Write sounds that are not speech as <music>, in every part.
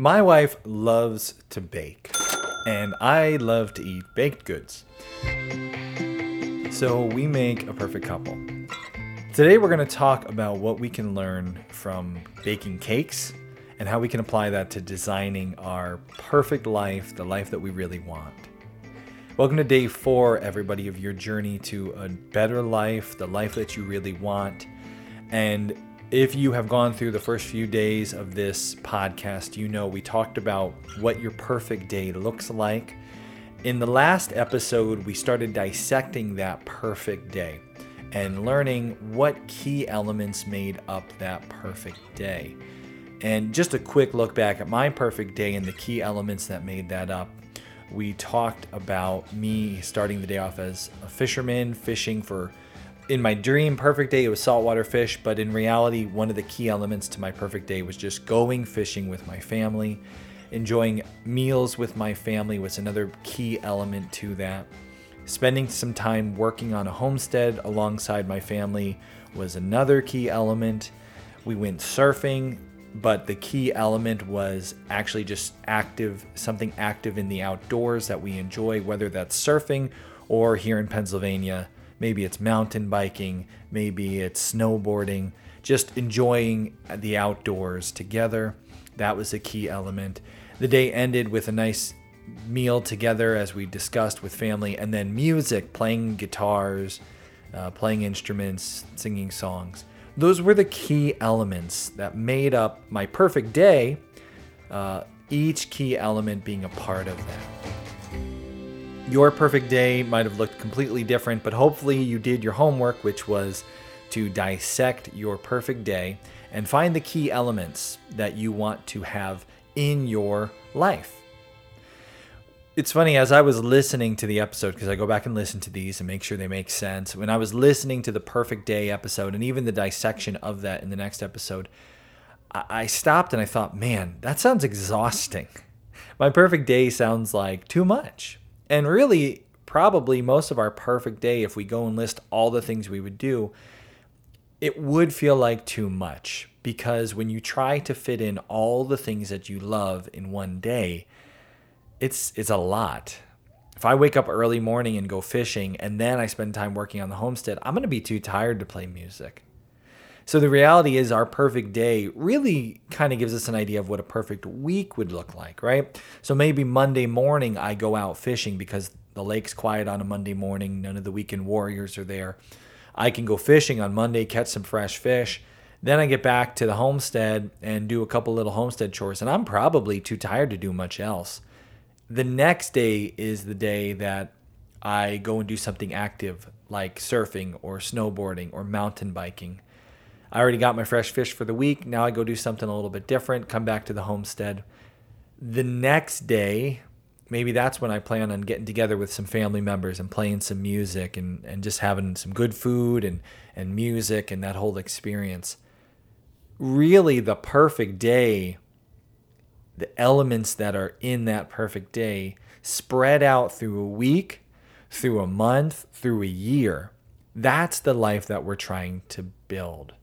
My wife loves to bake, and I love to eat baked goods. So we make a perfect couple. Today we're going to talk about what we can learn from baking cakes and how we can apply that to designing our perfect life, the life that we really want. Welcome to day four, everybody, of your journey to a better life, the life that you really want. And if you have gone through the first few days of this podcast, you know we talked about what your perfect day looks like. In the last episode, we started dissecting that perfect day and learning what key elements made up that perfect day. And just a quick look back at my perfect day and the key elements that made that up. We talked about me starting the day off as a fisherman, fishing for in my dream perfect day it was saltwater fish but in reality one of the key elements to my perfect day was just going fishing with my family enjoying meals with my family was another key element to that. Spending some time working on a homestead alongside my family was another key element. We went surfing but the key element was actually just active something active in the outdoors that we enjoy whether that's surfing or here in pennsylvania Maybe it's mountain biking, maybe it's snowboarding, just enjoying the outdoors together. That was a key element. The day ended with a nice meal together, as we discussed with family, and then music, playing guitars, uh, playing instruments, singing songs. Those were the key elements that made up my perfect day, uh, each key element being a part of that. Your perfect day might have looked completely different, but hopefully you did your homework, which was to dissect your perfect day and find the key elements that you want to have in your life. It's funny, as I was listening to the episode, because I go back and listen to these and make sure they make sense. When I was listening to the perfect day episode and even the dissection of that in the next episode, I stopped and I thought, man, that sounds exhausting. <laughs> My perfect day sounds like too much. And really, probably most of our perfect day, if we go and list all the things we would do, it would feel like too much because when you try to fit in all the things that you love in one day, it's it's a lot. If I wake up early morning and go fishing and then I spend time working on the homestead, I'm going to be too tired to play music. So the reality is, our perfect day really kind of gives us an idea of what a perfect week would look like, right? So maybe Monday morning, I go out fishing because the lake's quiet on a Monday morning, none of the weekend warriors are there. I can go fishing on Monday, catch some fresh fish. Then I get back to the homestead and do a couple little homestead chores, and I'm probably too tired to do much else. The next day is the day that I go and do something active like surfing or snowboarding or mountain biking. I already got my fresh fish for the week. Now I go do something a little bit different, come back to the homestead. The next day, maybe that's when I plan on getting together with some family members and playing some music and, and just having some good food and, and music and that whole experience. Really, the perfect day, the elements that are in that perfect day, spread out through a week, through a month, through a year. That's the life that we're trying to build.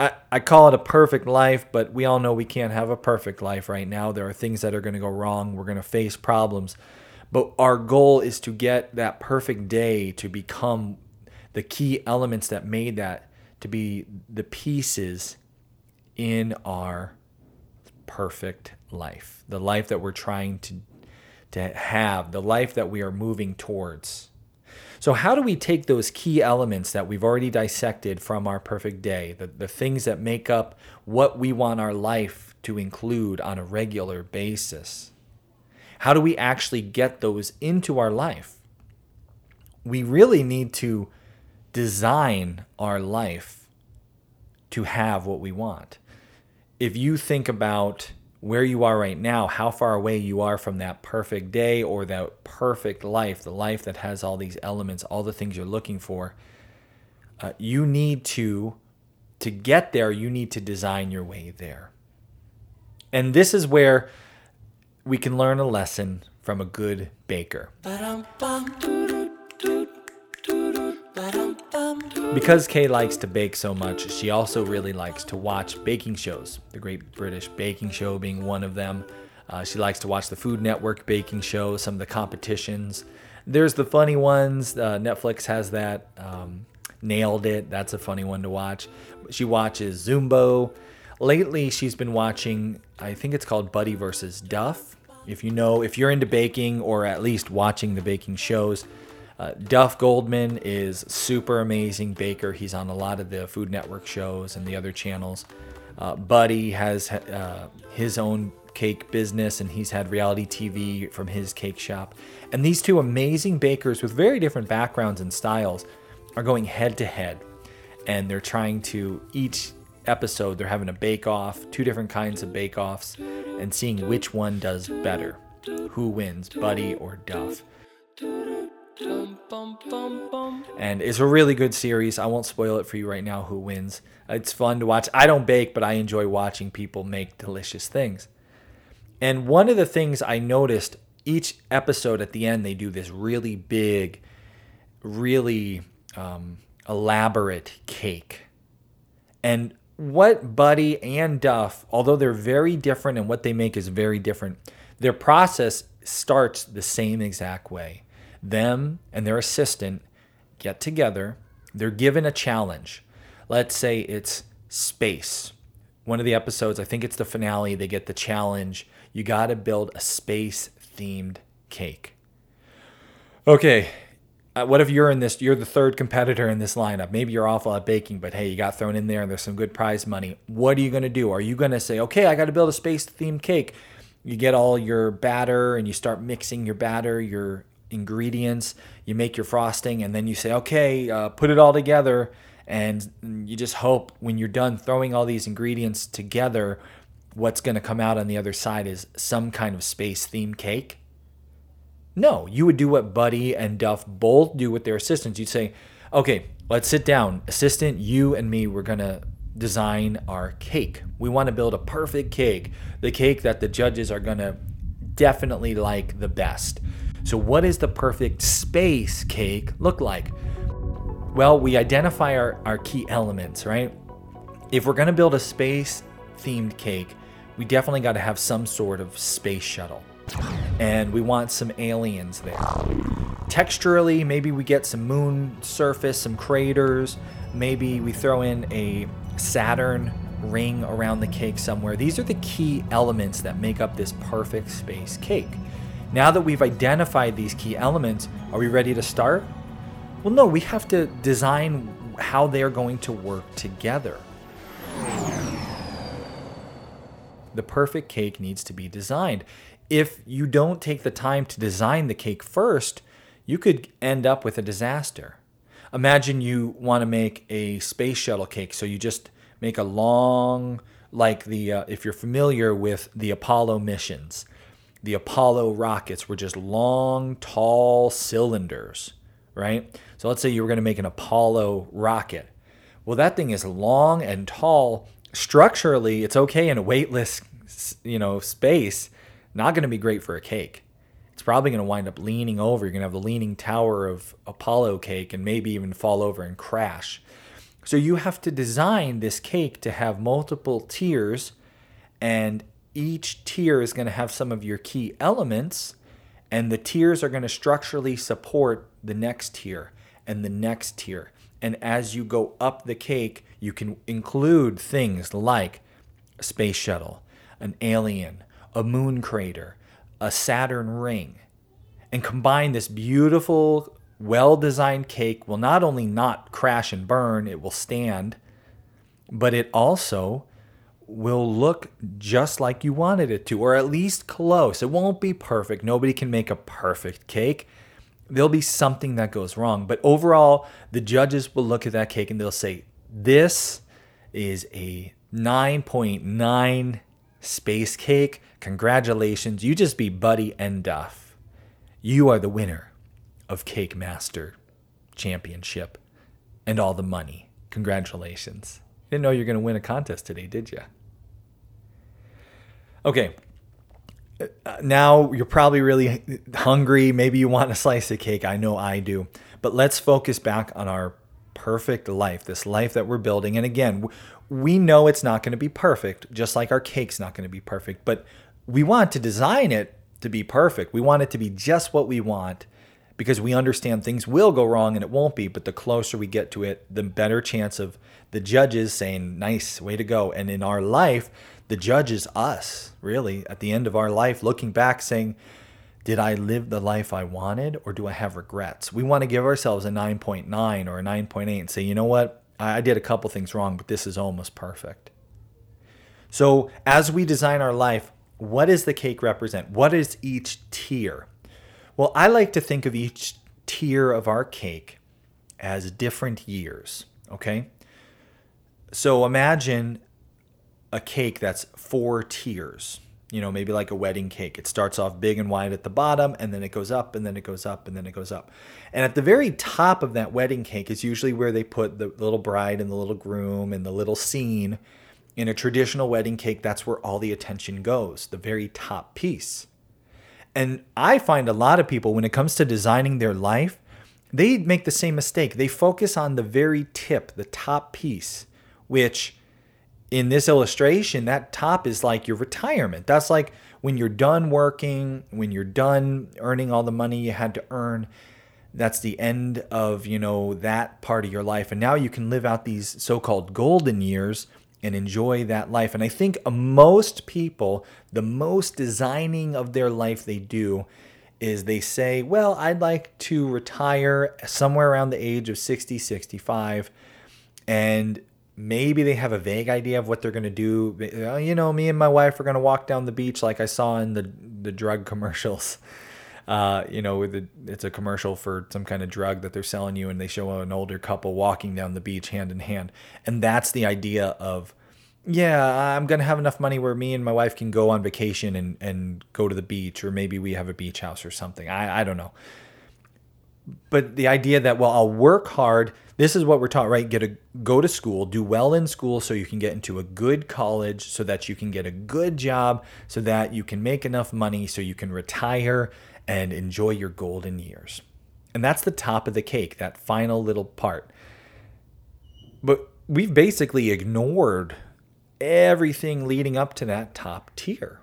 I, I call it a perfect life, but we all know we can't have a perfect life right now. There are things that are going to go wrong. We're going to face problems. But our goal is to get that perfect day to become the key elements that made that to be the pieces in our perfect life, the life that we're trying to, to have, the life that we are moving towards. So, how do we take those key elements that we've already dissected from our perfect day, the, the things that make up what we want our life to include on a regular basis? How do we actually get those into our life? We really need to design our life to have what we want. If you think about where you are right now, how far away you are from that perfect day or that perfect life, the life that has all these elements, all the things you're looking for. Uh, you need to, to get there, you need to design your way there. And this is where we can learn a lesson from a good baker. Ba-dum-bum, Because Kay likes to bake so much, she also really likes to watch baking shows. The Great British Baking Show being one of them. Uh, she likes to watch the Food Network baking show, some of the competitions. There's the funny ones. Uh, Netflix has that. Um, Nailed It. That's a funny one to watch. She watches Zumbo. Lately, she's been watching, I think it's called Buddy versus Duff. If you know, if you're into baking or at least watching the baking shows, uh, Duff Goldman is super amazing baker. He's on a lot of the Food Network shows and the other channels. Uh, Buddy has uh, his own cake business and he's had reality TV from his cake shop. And these two amazing bakers with very different backgrounds and styles are going head to head. And they're trying to, each episode, they're having a bake off, two different kinds of bake offs, and seeing which one does better. Who wins, Buddy or Duff? And it's a really good series. I won't spoil it for you right now who wins. It's fun to watch. I don't bake, but I enjoy watching people make delicious things. And one of the things I noticed each episode at the end, they do this really big, really um, elaborate cake. And what Buddy and Duff, although they're very different and what they make is very different, their process starts the same exact way them and their assistant get together. They're given a challenge. Let's say it's space. One of the episodes, I think it's the finale, they get the challenge. You got to build a space themed cake. Okay, uh, what if you're in this you're the third competitor in this lineup maybe you're awful at baking but hey you got thrown in there and there's some good prize money what are you going to do are you going to say okay i got to build a space themed cake you get all your batter and you start mixing your batter your ingredients, you make your frosting, and then you say, okay, uh, put it all together. And you just hope when you're done throwing all these ingredients together, what's going to come out on the other side is some kind of space themed cake. No, you would do what Buddy and Duff both do with their assistants. You'd say, okay, let's sit down. Assistant, you and me, we're going to design our cake. We want to build a perfect cake, the cake that the judges are going to definitely like the best. So, what does the perfect space cake look like? Well, we identify our, our key elements, right? If we're to build a space themed cake, we definitely got to have some sort of space shuttle. And we want some aliens there. Texturally, maybe we get some moon surface, some craters. Maybe we throw in a Saturn ring around the cake somewhere. These are the key elements that make up this perfect space cake. Now that we've identified these key elements, are we ready to start? Well, no, we have to design how they're going to work together. The perfect cake needs to be designed. If you don't take the time to design the cake first, you could end up with a disaster. Imagine you want to make a space shuttle cake, so you just make a long, like the, uh, if you're familiar with the Apollo missions, the Apollo rockets were just long, tall cylinders, right? So let's say you were going to make an Apollo rocket. Well, that thing is long and tall. Structurally, it's okay in a weightless, you know, space. Not going to be great for a cake. It's probably going to wind up leaning over. You're going to have the leaning tower of Apollo cake and maybe even fall over and crash. So you have to design this cake to have multiple tiers and each tier is going to have some of your key elements, and the tiers are going to structurally support the next tier and the next tier. And as you go up the cake, you can include things like a space shuttle, an alien, a moon crater, a Saturn ring, and combine this beautiful, well designed cake will not only not crash and burn, it will stand, but it also will look just like you wanted it to, or at least close. It won't be perfect. Nobody can make a perfect cake. There'll be something that goes wrong. But overall, the judges will look at that cake and they'll say, This is a 9.9 space cake. Congratulations. You just beat Buddy and Duff. You are the winner of Cake Master Championship and all the money. Congratulations. Didn't know you were going to win a contest today, did you? Okay. Uh, now you're probably really hungry. Maybe you want a slice of cake. I know I do. But let's focus back on our perfect life, this life that we're building. And again, we know it's not going to be perfect, just like our cake's not going to be perfect, but we want to design it to be perfect. We want it to be just what we want because we understand things will go wrong and it won't be. But the closer we get to it, the better chance of the judges saying, nice, way to go. And in our life, the judge is us, really, at the end of our life, looking back saying, did I live the life I wanted or do I have regrets? We want to give ourselves a 9.9 or a 9.8 and say, you know what? I did a couple things wrong, but this is almost perfect. So, as we design our life, what does the cake represent? What is each tier? Well, I like to think of each tier of our cake as different years, okay? So imagine a cake that's four tiers, you know, maybe like a wedding cake. It starts off big and wide at the bottom, and then it goes up, and then it goes up, and then it goes up. And at the very top of that wedding cake is usually where they put the little bride and the little groom and the little scene. In a traditional wedding cake, that's where all the attention goes, the very top piece. And I find a lot of people, when it comes to designing their life, they make the same mistake. They focus on the very tip, the top piece, which in this illustration, that top is like your retirement. That's like when you're done working, when you're done earning all the money you had to earn. That's the end of, you know, that part of your life. And now you can live out these so-called golden years and enjoy that life. And I think most people, the most designing of their life they do is they say, well, I'd like to retire somewhere around the age of 60, 65. And maybe they have a vague idea of what they're going to do. Uh, you know, me and my wife are going to walk down the beach like I saw in the the drug <laughs> commercials. Uh, you know, with it's a commercial for some kind of drug that they're selling you, and they show an older couple walking down the beach hand in hand, and that's the idea of, yeah, I'm gonna have enough money where me and my wife can go on vacation and and go to the beach, or maybe we have a beach house or something. I I don't know. But the idea that well, I'll work hard this is what we're taught, right? Get a go to school, do well in school so you can get into a good college so that you can get a good job so that you can make enough money so you can retire and enjoy your golden years. And that's the top of the cake, that final little part. But we've basically ignored everything leading up to that top tier.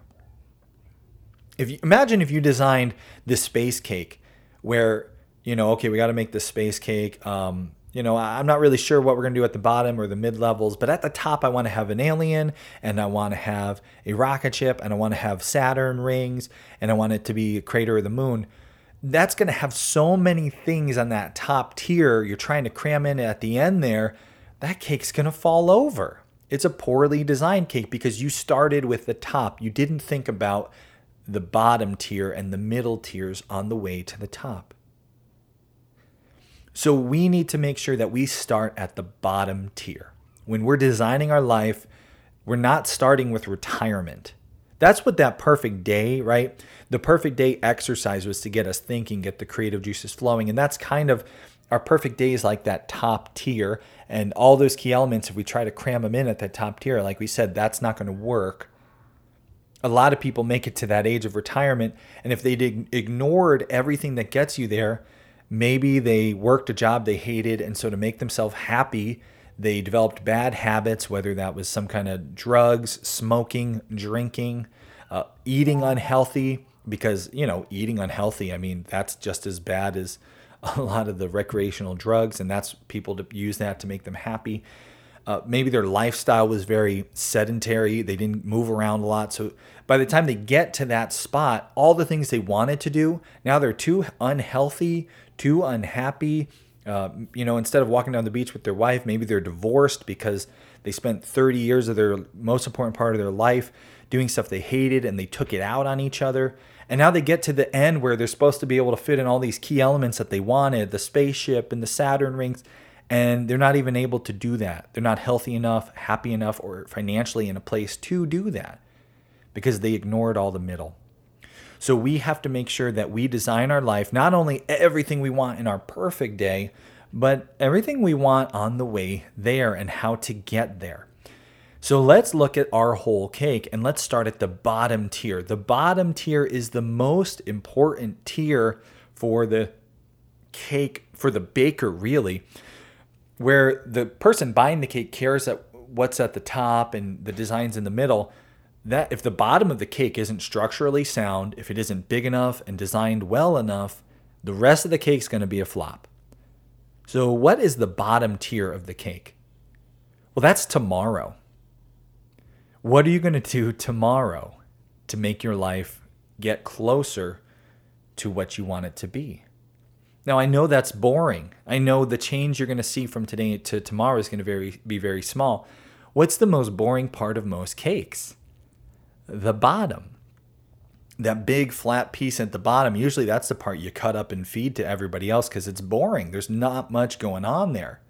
If you imagine if you designed this space cake where you know, okay, we got to make this space cake. Um, you know, I'm not really sure what we're going to do at the bottom or the mid levels, but at the top, I want to have an alien and I want to have a rocket ship and I want to have Saturn rings and I want it to be a crater of the moon. That's going to have so many things on that top tier you're trying to cram in at the end there. That cake's going to fall over. It's a poorly designed cake because you started with the top. You didn't think about the bottom tier and the middle tiers on the way to the top. So we need to make sure that we start at the bottom tier. When we're designing our life, we're not starting with retirement. That's what that perfect day, right? The perfect day exercise was to get us thinking, get the creative juices flowing. And that's kind of our perfect days like that top tier. And all those key elements, if we try to cram them in at that top tier, like we said, that's not going to work. A lot of people make it to that age of retirement. And if they ignored everything that gets you there, Maybe they worked a job they hated, and so to make themselves happy, they developed bad habits, whether that was some kind of drugs, smoking, drinking, uh, eating unhealthy, because, you know, eating unhealthy, I mean, that's just as bad as <laughs> a lot of the recreational drugs, and that's people to use that to make them happy. Uh, maybe their lifestyle was very sedentary. They didn't move around a lot. So by the time they get to that spot, all the things they wanted to do, now they're too unhealthy, too unhappy. Uh, you know, instead of walking down the beach with their wife, maybe they're divorced because they spent 30 years of their most important part of their life doing stuff they hated and they took it out on each other. And now they get to the end where they're supposed to be able to fit in all these key elements that they wanted the spaceship and the Saturn rings. And they're not even able to do that. They're not healthy enough, happy enough, or financially in a place to do that because they ignored all the middle. So we have to make sure that we design our life not only everything we want in our perfect day, but everything we want on the way there and how to get there. So let's look at our whole cake and let's start at the bottom tier. The bottom tier is the most important tier for the cake, for the baker, really. where the person buying the cake cares that what's at the top and the designs in the middle, that if the bottom of the cake isn't structurally sound, if it isn't big enough and designed well enough, the rest of the cake's going to be a flop. So, what is the bottom tier of the cake? Well, that's tomorrow. What are you going to do tomorrow to make your life get closer to what you want it to be? Now, I know that's boring. I know the change you're going to see from today to tomorrow is going to very, be very small. What's the most boring part of most cakes? The bottom. That big flat piece at the bottom, usually that's the part you cut up and feed to everybody else because it's boring. There's not much going on there.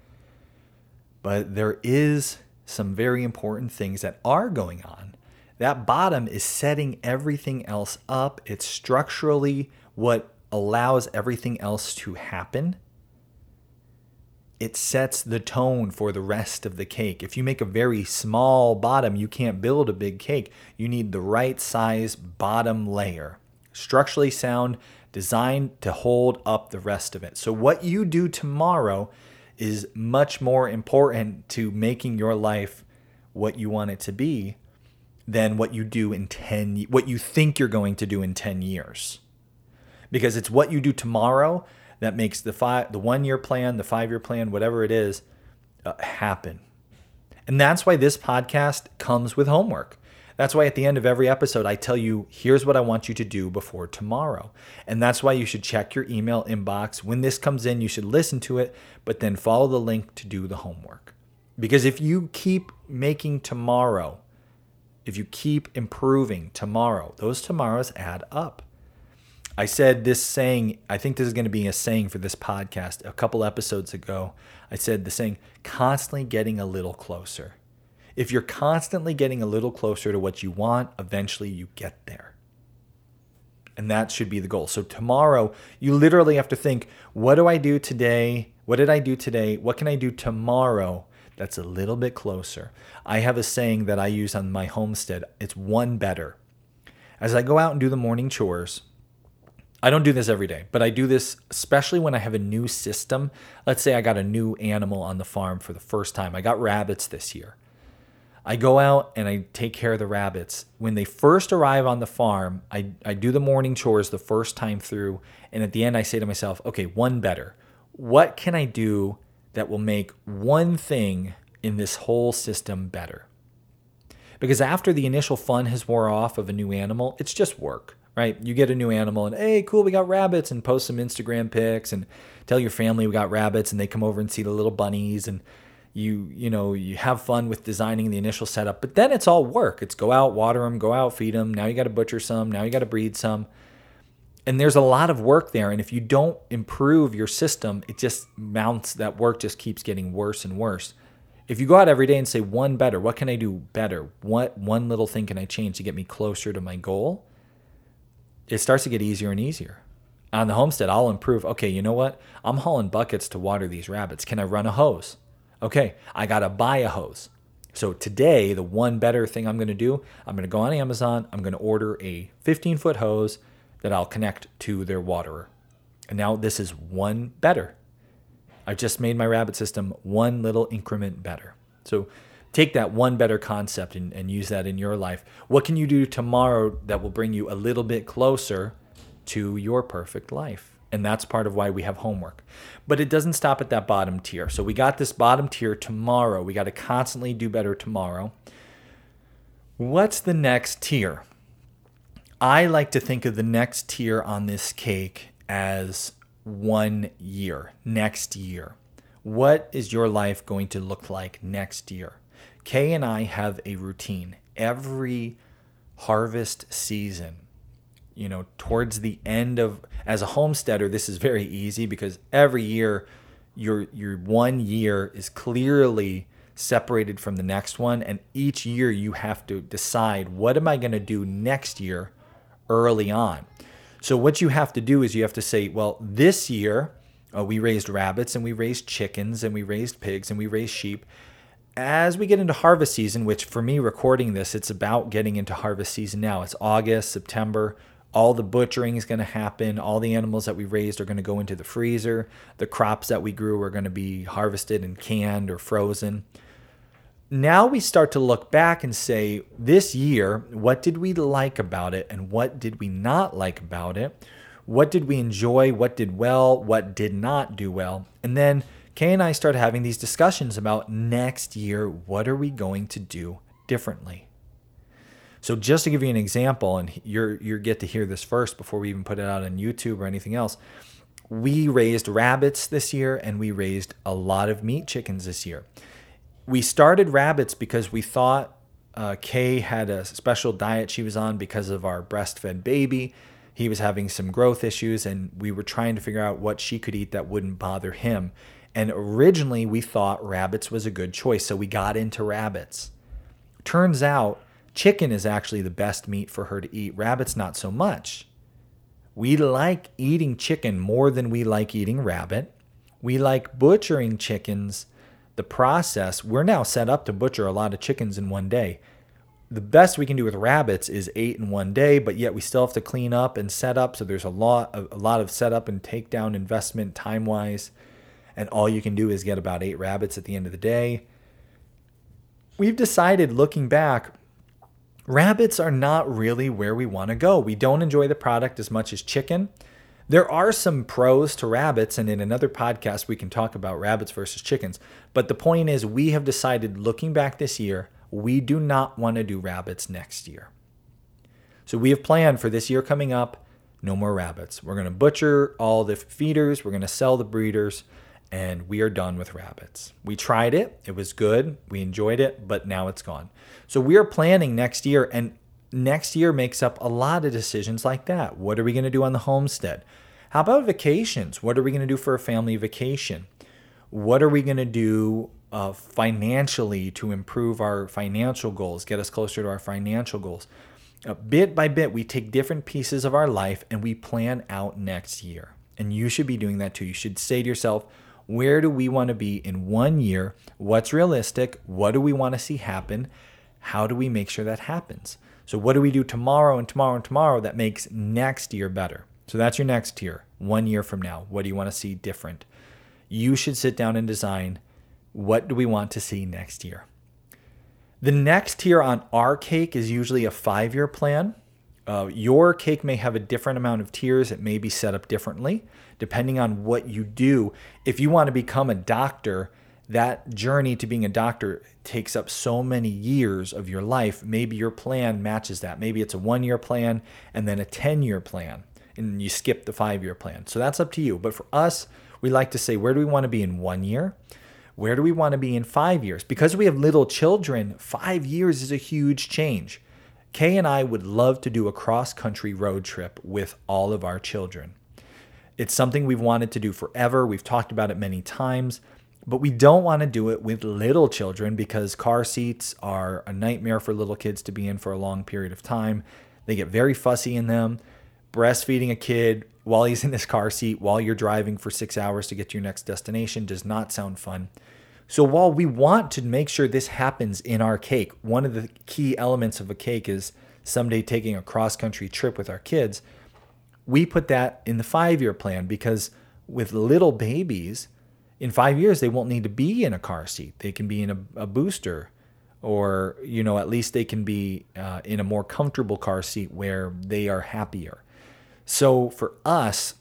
But there is some very important things that are going on. That bottom is setting everything else up. It's structurally what allows everything else to happen, it sets the tone for the rest of the cake. If you make a very small bottom, you can't build a big cake. You need the right size bottom layer, structurally sound, designed to hold up the rest of it. So, what you do tomorrow is much more important to making your life what you want it to be than what you do in 10 what you think you're going to do in 10 years because it's what you do tomorrow that makes the five, the one year plan, the five year plan, whatever it is, uh, happen. And that's why this podcast comes with homework. That's why at the end of every episode, I tell you, here's what I want you to do before tomorrow. And that's why you should check your email inbox. When this comes in, you should listen to it, but then follow the link to do the homework. Because if you keep making tomorrow, if you keep improving tomorrow, those tomorrows add up. I said this saying, I think this is going to be a saying for this podcast. A couple episodes ago, I said the saying, constantly getting a little closer. If you're constantly getting a little closer to what you want, eventually you get there. And that should be the goal. So tomorrow, you literally have to think, what do I do today? What did I do today? What can I do tomorrow that's a little bit closer? I have a saying that I use on my homestead. It's one better. As I go out and do the morning chores, I don't do this every day, but I do this especially when I have a new system. Let's say I got a new animal on the farm for the first time. I got rabbits this year. I go out and I take care of the rabbits. When they first arrive on the farm, I, I do the morning chores the first time through. And at the end, I say to myself, okay, one better. What can I do that will make one thing in this whole system better? Because after the initial fun has wore off of a new animal, it's just work right? You get a new animal and hey, cool, we got rabbits, and post some Instagram pics and tell your family we got rabbits, and they come over and see the little bunnies and you you know you have fun with designing the initial setup but then it's all work. It's go out water them go out feed them now you got to butcher some now you got to breed some. And there's a lot of work there and if you don't improve your system it just mounts that work just keeps getting worse and worse. If you go out every day and say one better what can i do better? What one little thing can i change to get me closer to my goal it starts to get easier and easier. On the homestead, I'll improve. Okay, you know what? I'm hauling buckets to water these rabbits. Can I run a hose? Okay, I got to buy a hose. So today, the one better thing I'm going to do, I'm going to go on Amazon, I'm going to order a 15 foot hose that I'll connect to their waterer. And now this is one better. I've just made my rabbit system one little increment better. So take that one better concept and, and use that in your life. What can you do tomorrow that will bring you a little bit closer to your perfect life? And that's part of why we have homework. But it doesn't stop at that bottom tier. So we got this bottom tier tomorrow. We got to constantly do better tomorrow. What's the next tier? I like to think of the next tier on this cake as one year, next year. What is your life going to look like next year? Kay and I have a routine every harvest season. You know, towards the end of as a homesteader, this is very easy because every year your your one year is clearly separated from the next one and each year you have to decide what am I going to do next year early on. So what you have to do is you have to say, well, this year uh, we raised rabbits and we raised chickens and we raised pigs and we raised sheep as we get into harvest season, which for me recording this, it's about getting into harvest season now. It's August, September. all the butchering is going to happen. All the animals that we raised are going to go into the freezer. The crops that we grew are going to be harvested and canned or frozen. Now we start to look back and say, this year, what did we like about it and what did we not like about it? What did we enjoy? What did well? What did not do well? And then Kay and I started having these discussions about next year, what are we going to do differently? So just to give you an example, and you're you get to hear this first before we even put it out on YouTube or anything else. We raised rabbits this year and we raised a lot of meat chickens this year. We started rabbits because we thought uh, Kay had a special diet she was on because of our breastfed baby. He was having some growth issues, and we were trying to figure out what she could eat that wouldn't bother him. And originally, we thought rabbits was a good choice, so we got into rabbits. Turns out Chicken is actually the best meat for her to eat, rabbits, not so much. We like eating chicken more than we like eating rabbit. We like butchering chickens. The process, we're now set up to butcher a lot of chickens in one day. The best we can do with rabbits is eight in one day, but yet we still have to clean up and set up. So there's a lot, a lot of setup and takedown investment time wise. And all you can do is get about eight rabbits at the end of the day. We've decided, looking back, rabbits are not really where we want to go. We don't enjoy the product as much as chicken. There are some pros to rabbits, and in another podcast, we can talk about rabbits versus chickens. But the point is, we have decided looking back this year, we do not want to do rabbits next year. So we have planned for this year coming up no more rabbits. We're going to butcher all the feeders, we're going to sell the breeders, and we are done with rabbits. We tried it, it was good, we enjoyed it, but now it's gone. So we are planning next year, and next year makes up a lot of decisions like that. What are we going to do on the homestead? How about vacations? What are we going to do for a family vacation? What are we going to do uh, financially to improve our financial goals, get us closer to our financial goals? Uh, bit by bit, we take different pieces of our life and we plan out next year. And you should be doing that too. You should say to yourself, where do we want to be in one year? What's realistic? What do we want to see happen? How do we make sure that happens? So, what do we do tomorrow and tomorrow and tomorrow that makes next year better? So, that's your next tier, one year from now. What do you want to see different? You should sit down and design what do we want to see next year. The next tier on our cake is usually a five year plan. Uh, your cake may have a different amount of tiers, it may be set up differently depending on what you do. If you want to become a doctor, that journey to being a doctor takes up so many years of your life. Maybe your plan matches that. Maybe it's a one year plan and then a 10 year plan, and you skip the five year plan. So that's up to you. But for us, we like to say, where do we want to be in one year? Where do we want to be in five years? Because we have little children, five years is a huge change. Kay and I would love to do a cross country road trip with all of our children. It's something we've wanted to do forever. We've talked about it many times, but we don't want to do it with little children because car seats are a nightmare for little kids to be in for a long period of time. They get very fussy in them. Breastfeeding a kid while he's in this car seat while you're driving for six hours to get to your next destination does not sound fun. So while we want to make sure this happens in our cake, one of the key elements of a cake is someday taking a cross country trip with our kids we put that in the five year plan because with little babies, in five years, they won't need to be in a car seat. They can be in a, a booster, or, you know, at least they can be uh, in a more comfortable car seat where they are happier. So for us,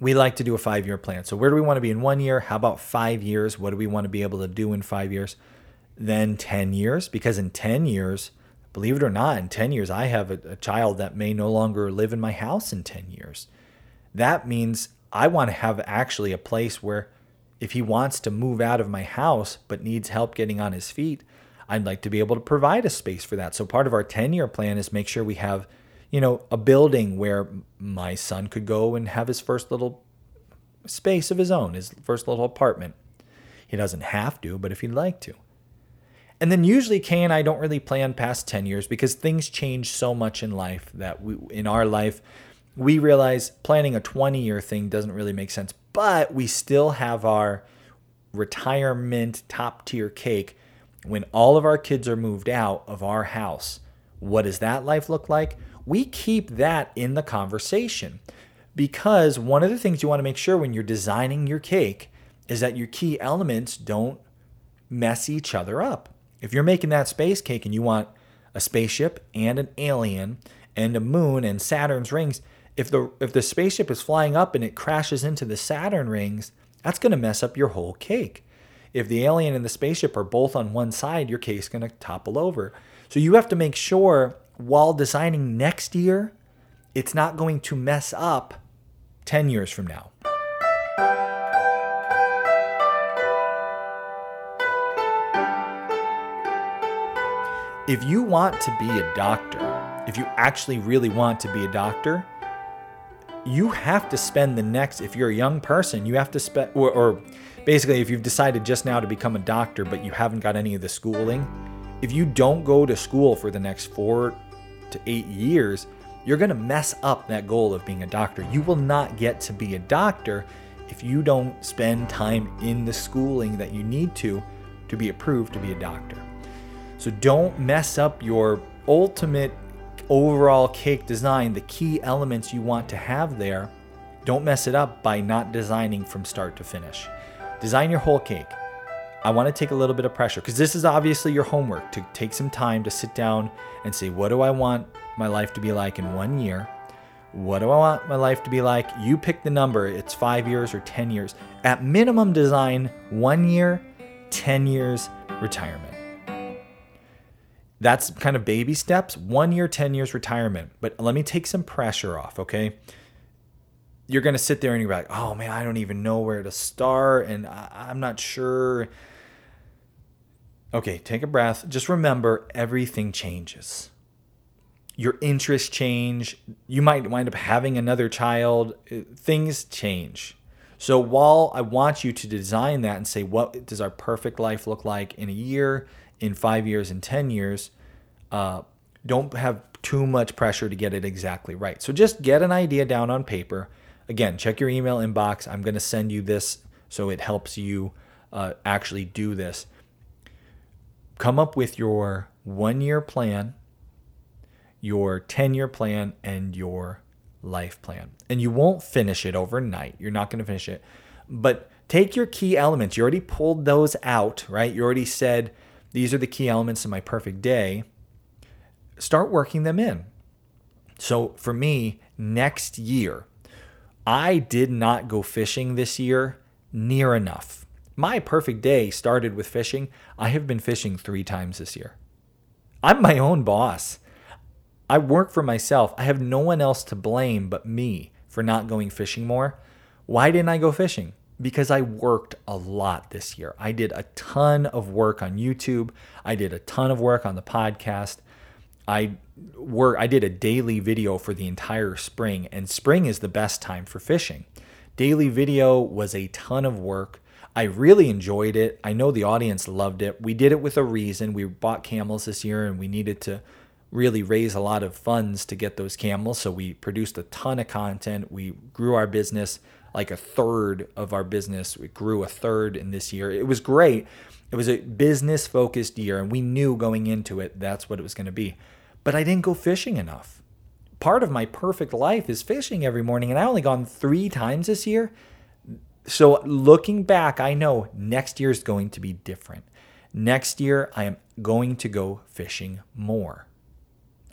we like to do a five year plan. So, where do we want to be in one year? How about five years? What do we want to be able to do in five years? Then 10 years, because in 10 years, believe it or not, in 10 years, I have a, a, child that may no longer live in my house in 10 years. That means I want to have actually a place where if he wants to move out of my house but needs help getting on his feet, I'd like to be able to provide a space for that. So part of our 10 year plan is make sure we have, you know, a building where my son could go and have his first little space of his own, his first little apartment. He doesn't have to, but if he'd like to. And then usually Kay and I don't really plan past 10 years because things change so much in life that we, in our life, we realize planning a 20 year thing doesn't really make sense. But we still have our retirement top tier cake when all of our kids are moved out of our house. What does that life look like? we keep that in the conversation because one of the things you want to make sure when you're designing your cake is that your key elements don't mess each other up. If you're making that space cake and you want a spaceship and an alien and a moon and Saturn's rings, if the if the spaceship is flying up and it crashes into the Saturn rings, that's going to mess up your whole cake. If the alien and the spaceship are both on one side, your cake's going to topple over. So you have to make sure while designing next year, it's not going to mess up 10 years from now. If you want to be a doctor, if you actually really want to be a doctor, you have to spend the next, if you're a young person, you have to spend, or, or basically, if you've decided just now to become a doctor, but you haven't got any of the schooling, if you don't go to school for the next four to eight years, you're going to mess up that goal of being a doctor. You will not get to be a doctor if you don't spend time in the schooling that you need to to be approved to be a doctor. So don't mess up your ultimate overall cake design, the key elements you want to have there. Don't mess it up by not designing from start to finish. Design your whole cake. I want to take a little bit of pressure because this is obviously your homework to take some time to sit down and say, what do I want my life to be like in one year? What do I want my life to be like? You pick the number, it's five years or 10 years. At minimum, design one year, 10 years, retirement. That's kind of baby steps, one year, 10 years retirement. But let me take some pressure off, okay? You're going to sit there and you're like, oh man, I don't even know where to start and I'm not sure. Okay, take a breath. Just remember everything changes. Your interests change. You might wind up having another child. Uh, things change. So while I want you to design that and say, what does our perfect life look like in a year, in five years, and 10 years, uh, don't have too much pressure to get it exactly right. So just get an idea down on paper. Again, check your email inbox. I'm going to send you this so it helps you uh, actually do this. Come up with your one year plan, your 10 year plan, and your life plan. And you won't finish it overnight. You're not going to finish it. But take your key elements. You already pulled those out, right? You already said, these are the key elements of my perfect day. Start working them in. So for me, next year, I did not go fishing this year near enough. My perfect day started with fishing. I have been fishing three times this year. I'm my own boss. I work for myself. I have no one else to blame but me for not going fishing more. Why didn't I go fishing? Because I worked a lot this year. I did a ton of work on YouTube. I did a ton of work on the podcast. I work I did a daily video for the entire spring and spring is the best time for fishing. Daily video was a ton of work. I really enjoyed it. I know the audience loved it. We did it with a reason. We bought camels this year and we needed to really raise a lot of funds to get those camels. So we produced a ton of content. We grew our business like a third of our business. Grew a third in this year. It was great. It was a business focused year, and we knew going into it that's what it was going to be. But I didn't go fishing enough. Part of my perfect life is fishing every morning, and I only gone three times this year. So looking back, I know next year is going to be different. Next year, I am going to go fishing more.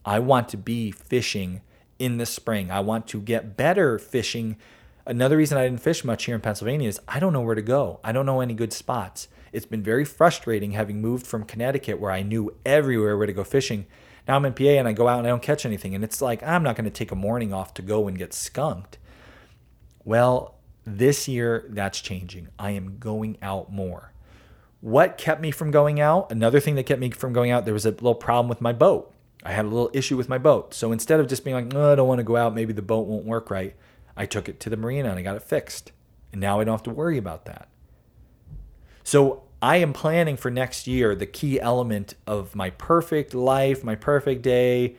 I want to be fishing in the spring. I want to get better fishing Another reason I didn't fish much here in Pennsylvania is I don't know where to go. I don't know any good spots. It's been very frustrating having moved from Connecticut where I knew everywhere where to go fishing. Now I'm in PA and I go out and I don't catch anything. And it's like, I'm not going to take a morning off to go and get skunked. Well, this year that's changing. I am going out more. What kept me from going out? Another thing that kept me from going out, there was a little problem with my boat. I had a little issue with my boat. So instead of just being like, oh, I don't want to go out, maybe the boat won't work right, I took it to the marina and I got it fixed. And now I don't have to worry about that. So I am planning for next year the key element of my perfect life, my perfect day,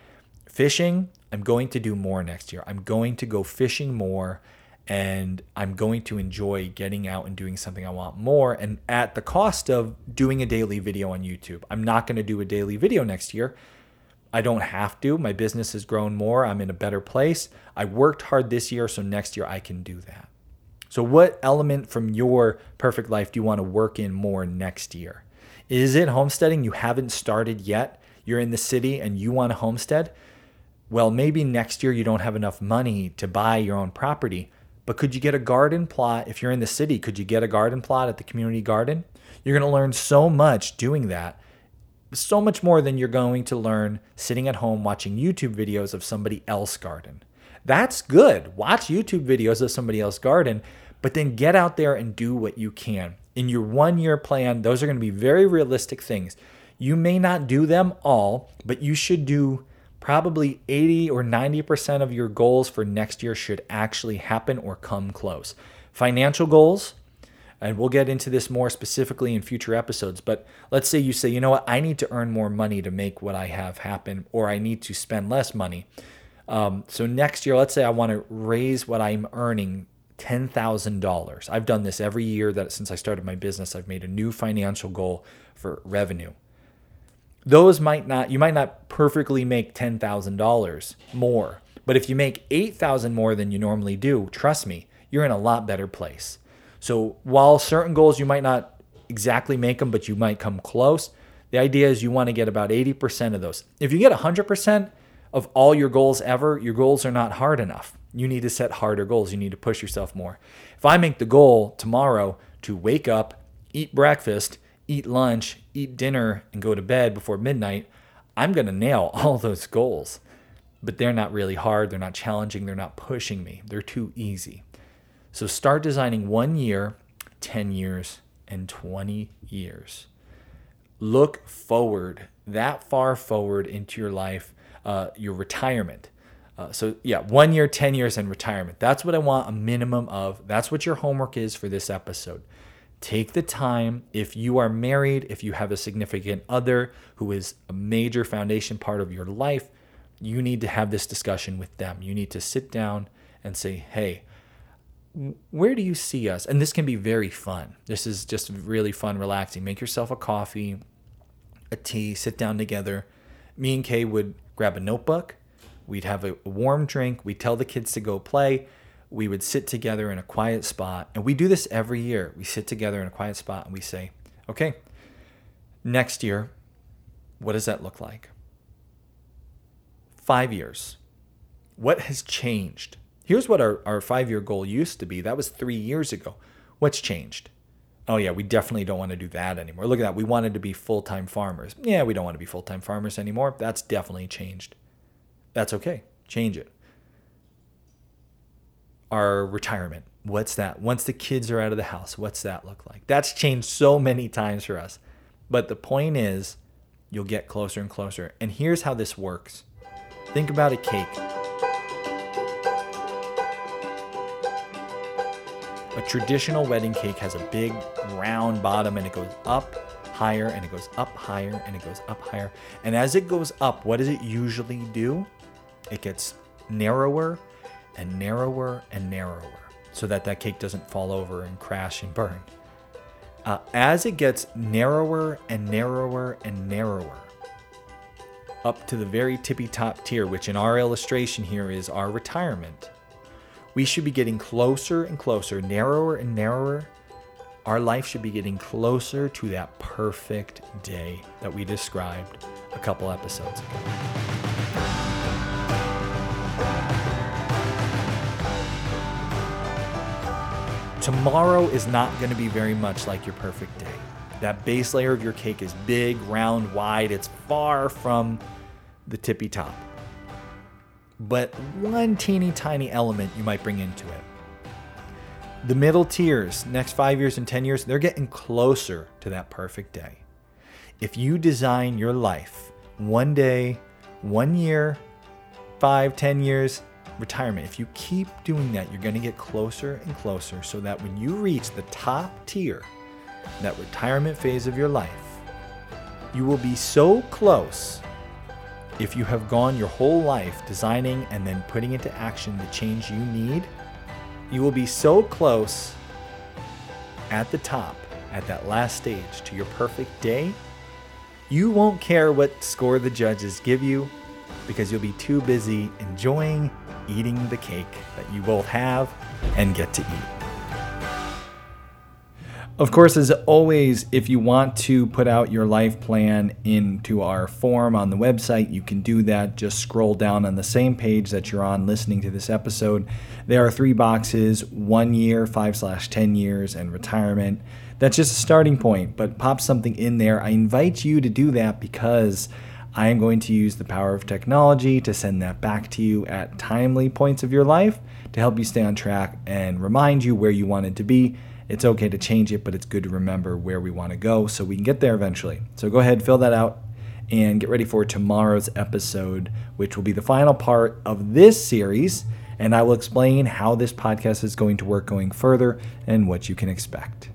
fishing. I'm going to do more next year. I'm going to go fishing more and I'm going to enjoy getting out and doing something I want more and at the cost of doing a daily video on YouTube. I'm not going to do a daily video next year. I don't have to. My business has grown more. I'm in a better place. I worked hard this year, so next year I can do that. So, what element from your perfect life do you want to work in more next year? Is it homesteading? You haven't started yet. You're in the city and you want to homestead. Well, maybe next year you don't have enough money to buy your own property, but could you get a garden plot? If you're in the city, could you get a garden plot at the community garden? You're going to learn so much doing that. So much more than you're going to learn sitting at home watching YouTube videos of somebody else garden. That's good. Watch YouTube videos of somebody else's garden, but then get out there and do what you can. In your one year plan, those are going to be very realistic things. You may not do them all, but you should do probably 80 or 90% of your goals for next year should actually happen or come close. Financial goals, and we'll get into this more specifically in future episodes, but let's say you say, you know what, I need to earn more money to make what I have happen, or I need to spend less money. Um, so next year, let's say I want to raise what I'm earning $10,000. I've done this every year that since I started my business, I've made a new financial goal for revenue. Those might not you might not perfectly make $10,000 more, but if you make 8,000 more than you normally do, trust me, you're in a lot better place. So while certain goals you might not exactly make them, but you might come close, the idea is you want to get about 80% of those. If you get 100% of all your goals ever, your goals are not hard enough. You need to set harder goals. You need to push yourself more. If I make the goal tomorrow to wake up, eat breakfast, eat lunch, eat dinner, and go to bed before midnight, I'm going to nail <laughs> all those goals. But they're not really hard. They're not challenging. They're not pushing me. They're too easy. So start designing one year, 10 years, and 20 years. Look forward, that far forward into your life, uh, your retirement. Uh, so yeah, one year, 10 years, and retirement. That's what I want a minimum of. That's what your homework is for this episode. Take the time. If you are married, if you have a significant other who is a major foundation part of your life, you need to have this discussion with them. You need to sit down and say, hey, where do you see us? And this can be very fun. This is just really fun, relaxing. Make yourself a coffee, a tea, sit down together. Me and Kay would grab a notebook We'd have a warm drink. We'd tell the kids to go play. We would sit together in a quiet spot. And we do this every year. We sit together in a quiet spot and we say, okay, next year, what does that look like? Five years. What has changed? Here's what our, our five year goal used to be. That was three years ago. What's changed? Oh, yeah, we definitely don't want to do that anymore. Look at that. We wanted to be full time farmers. Yeah, we don't want to be full time farmers anymore. That's definitely changed. That's okay. Change it. Our retirement. What's that? Once the kids are out of the house, what's that look like? That's changed so many times for us. But the point is, you'll get closer and closer. And here's how this works think about a cake. A traditional wedding cake has a big round bottom and it goes up higher and it goes up higher and it goes up higher. And as it goes up, what does it usually do? it gets narrower and narrower and narrower so that that cake doesn't fall over and crash and burn. Uh, as it gets narrower and narrower and narrower, up to the very tippy top tier, which in our illustration here is our retirement, we should be getting closer and closer, narrower and narrower. Our life should be getting closer to that perfect day that we described a couple episodes ago. Tomorrow is not going to be very much like your perfect day. That base layer of your cake is big, round, wide. It's far from the tippy top. But one teeny tiny element you might bring into it. The middle tiers, next five years and 10 years, they're getting closer to that perfect day. If you design your life one day, one year, five, ten years, retirement. If you keep doing that, you're going to get closer and closer so that when you reach the top tier, that retirement phase of your life, you will be so close if you have gone your whole life designing and then putting into action the change you need. You will be so close at the top, at that last stage, to your perfect day. You won't care what score the judges give you because you'll be too busy enjoying eating the cake that you both have and get to eat. Of course, as always, if you want to put out your life plan into our form on the website, you can do that. Just scroll down on the same page that you're on listening to this episode. There are three boxes one year, five slash 10 years, and retirement. That's just a starting point, but pop something in there. I invite you to do that because I am going to use the power of technology to send that back to you at timely points of your life to help you stay on track and remind you where you wanted to be it's okay to change it, but it's good to remember where we want to go so we can get there eventually. So go ahead, fill that out, and get ready for tomorrow's episode, which will be the final part of this series. And I will explain how this podcast is going to work going further and what you can expect.